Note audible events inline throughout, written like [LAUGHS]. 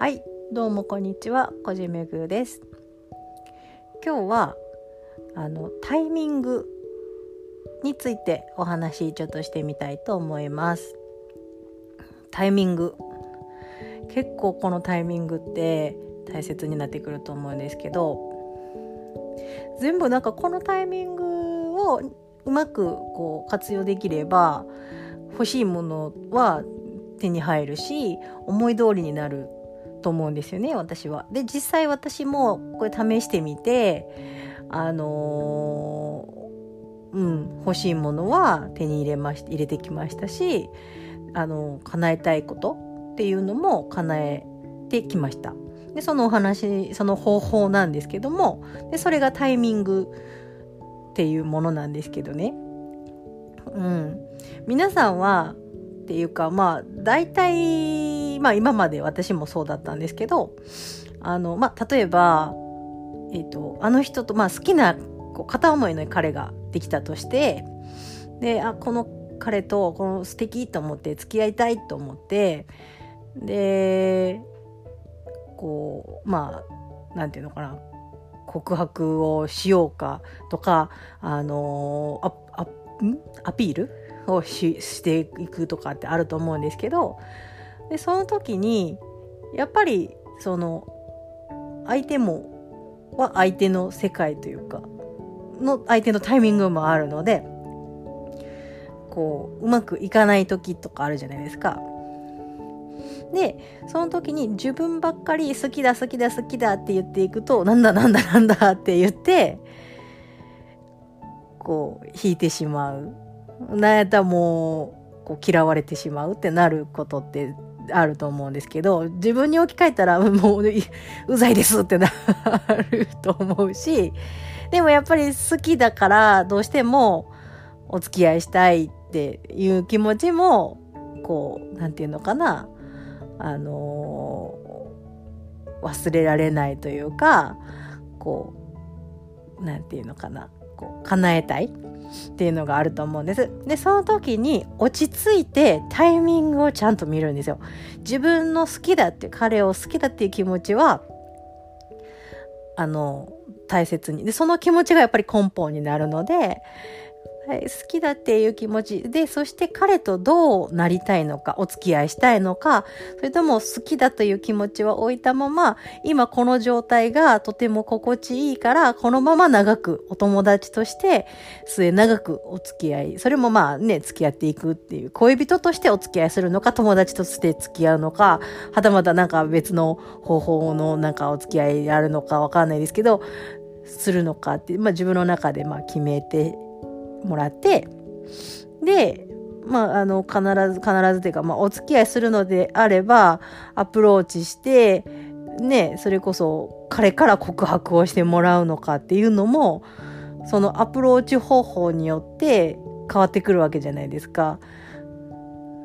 はい、どうもこんにちは、こじめぐです。今日はあのタイミングについてお話ちょっとしてみたいと思います。タイミング結構このタイミングって大切になってくると思うんですけど全部なんかこのタイミングをうまくこう活用できれば欲しいものは手に入るし思い通りになると思うんですよね私は。で実際私もこれ試してみてあのーうん欲しいものは手に入れまし入れてきましたしあの叶えたいことっていうのも叶えてきました。でそのお話その方法なんですけどもでそれがタイミングっていうものなんですけどね。うん、皆さんはっていうかまあ大体まあ今まで私もそうだったんですけどあのまあ例えば、えー、とあの人と、まあ、好きなこう片思いの彼ができたとしてであこの彼とこの素敵と思って付き合いたいと思ってでこうまあなんていうのかな告白をしようかとかあのああん？アピール？をしていくとかってあると思うんですけどでその時にやっぱりその相手もは相手の世界というかの相手のタイミングもあるのでこううまくいかない時とかあるじゃないですか。でその時に自分ばっかり好きだ好きだ好きだって言っていくとなんだなんだなんだって言ってこう引いてしまうなんやったらもうこう嫌われてしまうってなることってあると思うんですけど自分に置き換えたら [LAUGHS] もううざいですってなると思うしでもやっぱり好きだからどうしてもお付き合いしたいっていう気持ちもこうなんていうのかなあのー忘れられないというかこうなんていうのかなこう叶えたい。っていうのがあると思うんです。でその時に落ち着いてタイミングをちゃんと見るんですよ。自分の好きだって彼を好きだっていう気持ちはあの大切にでその気持ちがやっぱり根本になるので、い、好きだっていう気持ち。でそして彼とどうなりたいのかお付き合いしたいのかそれとも好きだという気持ちは置いたまま今この状態がとても心地いいからこのまま長くお友達として末長くお付き合いそれもまあね付き合っていくっていう恋人としてお付き合いするのか友達として付き合うのかはたまたなんか別の方法のなんかお付き合いあるのかわかんないですけどするのかって、まあ、自分の中でまあ決めてもらってでまあ、あの必ず必ずというか、まあ、お付き合いするのであればアプローチしてねそれこそ彼から告白をしてもらうのかっていうのもそのアプローチ方法によって変わってくるわけじゃないですか。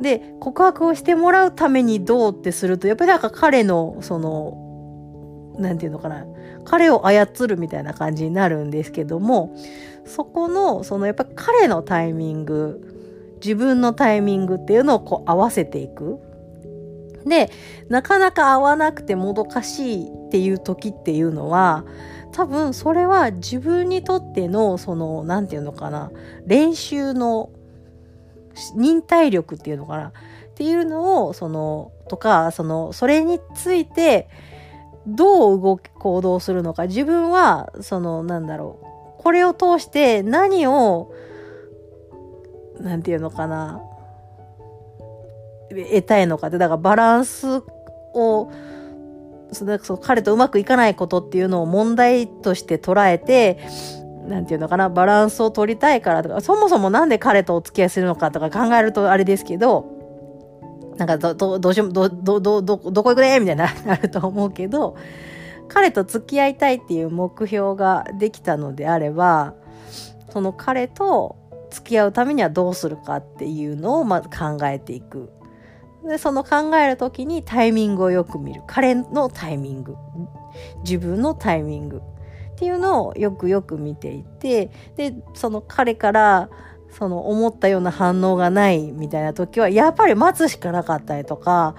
で告白をしてもらうためにどうってするとやっぱりなんか彼のそのなんていうのかな彼を操るみたいな感じになるんですけどもそこのそのやっぱ彼のタイミング自分のタイミングっていうのをこう合わせていく。でなかなか合わなくてもどかしいっていう時っていうのは多分それは自分にとってのその何て言うのかな練習の忍耐力っていうのかなっていうのをそのとかそのそれについてどう動き行動するのか。自分はそのなんだろう。これを通して何をなんていうのかな。得たいのかって。だからバランスをそのその彼とうまくいかないことっていうのを問題として捉えてなんていうのかな。バランスを取りたいからとか。そもそもなんで彼とお付き合いするのかとか考えるとあれですけどなんかどどどうしようどどどどどこ行くねみたいな [LAUGHS] なると思うけど彼と付き合いたいっていう目標ができたのであればその彼と付き合うためにはどうするかっていうのをまず考えていく。でその考える時にタイミングをよく見る彼のタイミング自分のタイミングっていうのをよくよく見ていてでその彼からその思ったような反応がないみたいな時はやっぱり待つしかなかったりとか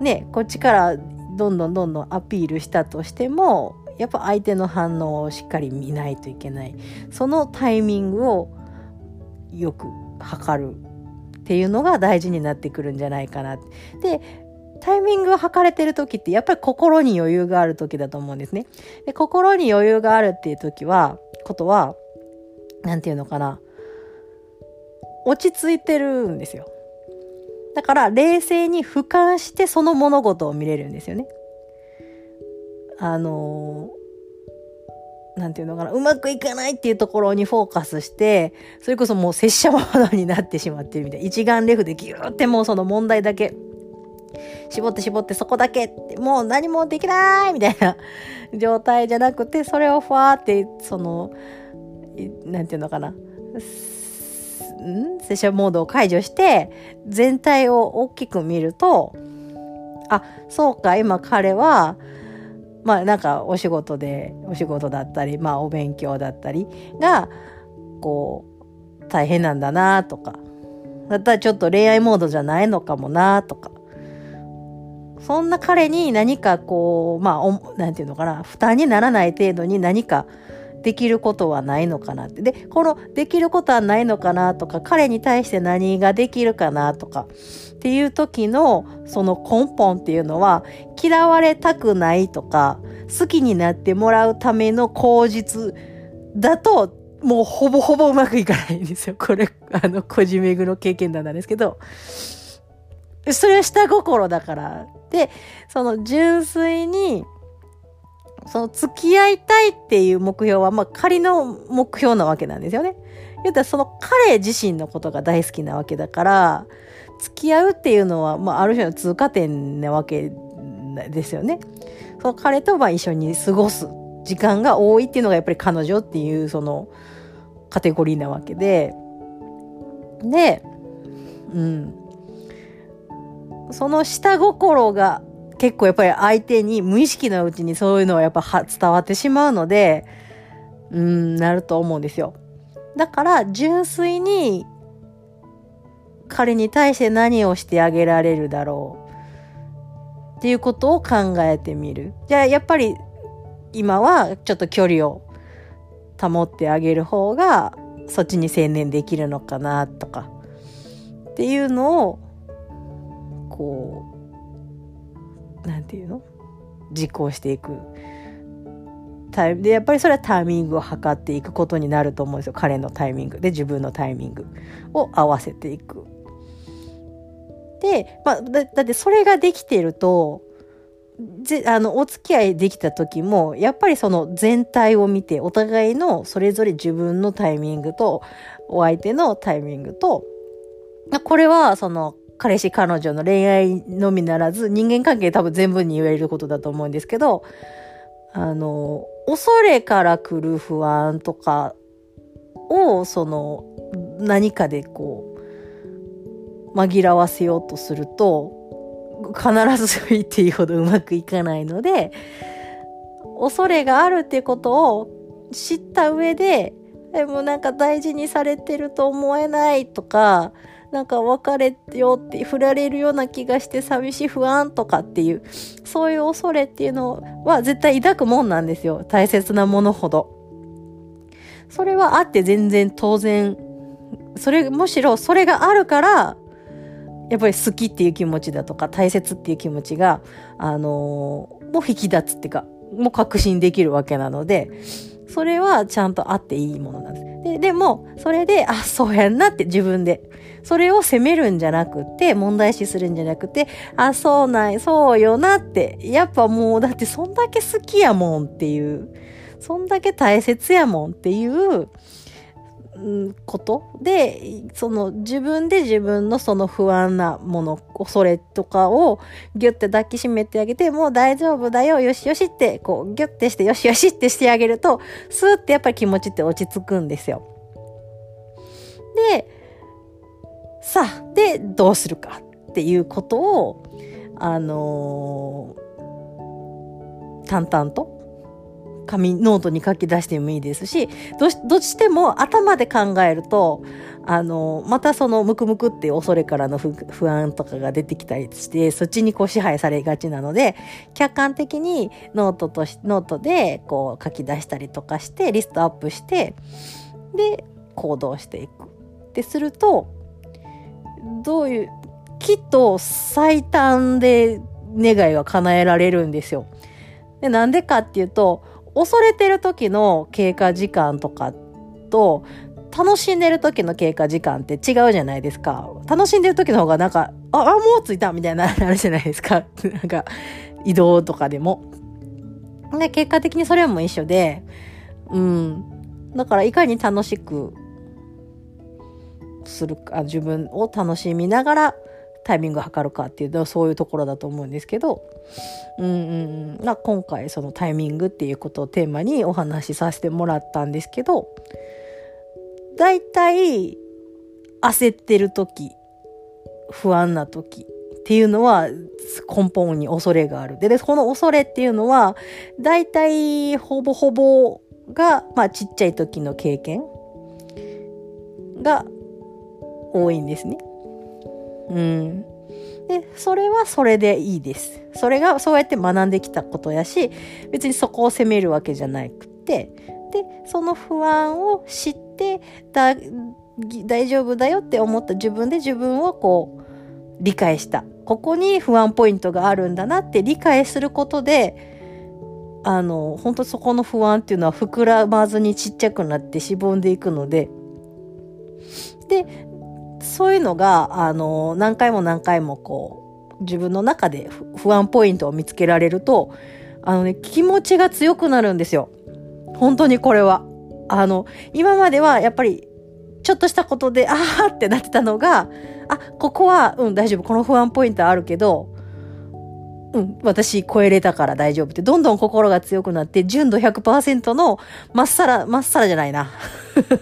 ねこっちからどんどんどんどんアピールしたとしてもやっぱ相手の反応をしっかり見ないといけないそのタイミングをよく測るっていうのが大事になってくるんじゃないかな。でタイミングを測れてる時ってやっぱり心に余裕がある時だと思うんですね。で心に余裕があるっていう時はことは何て言うのかな落ち着いてるんですよ。だから冷静に俯瞰してその物事を見れるんですよね。あのなんていうのかな、うまくいかないっていうところにフォーカスして、それこそもう拙者モードになってしまってるみたいな。一眼レフでギューってもうその問題だけ、絞って絞ってそこだけって、もう何もできないみたいな状態じゃなくて、それをファーって、その、なんていうのかな、ん？拙者モードを解除して、全体を大きく見ると、あ、そうか、今彼は、まあなんかお仕事で、お仕事だったり、まあお勉強だったりが、こう、大変なんだなとか、だったらちょっと恋愛モードじゃないのかもなとか、そんな彼に何かこう、まあ、なんていうのかな、負担にならない程度に何かできることはないのかなって。で、このできることはないのかなとか、彼に対して何ができるかなとか、っていう時のその根本っていうのは嫌われたくないとか好きになってもらうための口実だともうほぼほぼうまくいかないんですよ。[LAUGHS] これ、あの、個人めぐの経験談なんですけど、それは下心だから。で、その純粋に、その付き合いたいっていう目標は、まあ仮の目標なわけなんですよね。言うたらその彼自身のことが大好きなわけだから、付き合うっていうのは、まあ、ある種の通過点なわけですよね。その彼とまあ一緒に過ごす時間が多いっていうのがやっぱり彼女っていうそのカテゴリーなわけで。で、うん。その下心が結構やっぱり相手に無意識のうちにそういうのはやっぱ伝わってしまうので、うん、なると思うんですよ。だから純粋に彼に対して何をしてあげられるだろうっていうことを考えてみる。じゃあやっぱり今はちょっと距離を保ってあげる方がそっちに専念できるのかなとかっていうのをこうなんていうの？実行していく。でやっぱりそれはタイミングを測っていくことになると思うんですよ。彼のタイミング。で自分のタイミングを合わせていく。で、まあ、だだってそれができてると、ぜあのお付き合いできた時もやっぱりその全体を見てお互いのそれぞれ自分のタイミングとお相手のタイミングとこれはその彼氏彼女の恋愛のみならず人間関係多分全部に言えることだと思うんですけどあの恐れから来る不安とかをその何かでこう紛らわせようとすると必ず言っていいほどうまくいかないので恐れがあるってことを知った上ででもなんか大事にされてると思えないとかなんか別れよって振られるような気がして寂しい不安とかっていうそういう恐れっていうのは絶対抱くもんなんですよ大切なものほど。それはあって全然当然それむしろそれがあるからやっぱり好きっていう気持ちだとか大切っていう気持ちが、あのー、もう引き立つっていうか、もう確信できるわけなので、それはちゃんとあっていいものなんです。で、でも、それで、あ、そうやんなって自分で。それを責めるんじゃなくて、問題視するんじゃなくて、あ、そうない、そうよなって。やっぱもう、だってそんだけ好きやもんっていう、そんだけ大切やもんっていう、ことでその自分で自分のその不安なもの恐れとかをギュッて抱きしめてあげてもう大丈夫だよよしよしってこうギュッてしてよしよしってしてあげるとスーってやっぱり気持ちって落ち着くんですよ。でさあでどうするかっていうことをあのー、淡々と紙ノートに書き出してもいいですしどどうしても頭で考えるとあの、またそのムクムクっていう恐れからの不安とかが出てきたりして、そっちにこう支配されがちなので、客観的にノートと、ノートでこう書き出したりとかして、リストアップして、で、行動していく。ってすると、どういう、きっと最短で願いは叶えられるんですよ。なんでかっていうと、恐れてる時の経過時間とかと、楽しんでる時の経過時間って違うじゃないですか。楽しんでる時の方がなんか、あ、あもう着いたみたいな、[LAUGHS] あるじゃないですか。[LAUGHS] なんか、移動とかでも。で、結果的にそれも一緒で、うん。だからいかに楽しくするか、自分を楽しみながらタイミングを測るかっていうのはそういうところだと思うんですけど、うんうんうん、今回そのタイミングっていうことをテーマにお話しさせてもらったんですけど、大体焦ってる時、不安な時っていうのは根本に恐れがある。で、でこの恐れっていうのは、大体ほぼほぼが、まあちっちゃい時の経験が多いんですね。うん。で、それはそれでいいです。それがそうやって学んできたことやし、別にそこを責めるわけじゃなくて、で、その不安を知ってだ、大丈夫だよって思った自分で自分をこう、理解した。ここに不安ポイントがあるんだなって理解することで、あの、本当そこの不安っていうのは膨らまずにちっちゃくなってしぼんでいくので、で、そういうのが、あの、何回も何回もこう、自分の中で不安ポイントを見つけられると、あのね、気持ちが強くなるんですよ。本当にこれは。あの、今まではやっぱり、ちょっとしたことで、ああってなってたのが、あ、ここは、うん、大丈夫。この不安ポイントあるけど、うん、私超えれたから大丈夫って、どんどん心が強くなって、純度100%の、まっさら、まっさらじゃないな。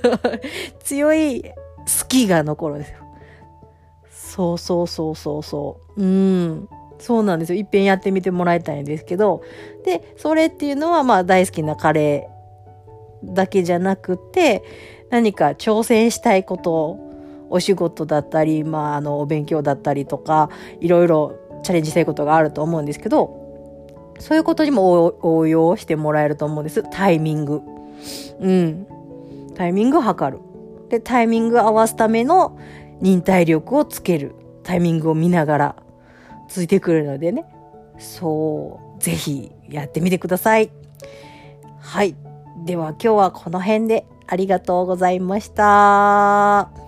[LAUGHS] 強い好きが残るんですよ。そうそうそうそうそう。うん。そうなんですよ。いっぺんやってみてもらいたいんですけど。で、それっていうのはまあ大好きなカレーだけじゃなくて、何か挑戦したいこと、お仕事だったり、まああの、お勉強だったりとか、いろいろチャレンジしたいことがあると思うんですけど、そういうことにも応用してもらえると思うんです。タイミング。うん。タイミングを測る。で、タイミング合わすための忍耐力をつける。タイミングを見ながらついてくるのでね。そう、ぜひやってみてください。はい。では今日はこの辺でありがとうございました。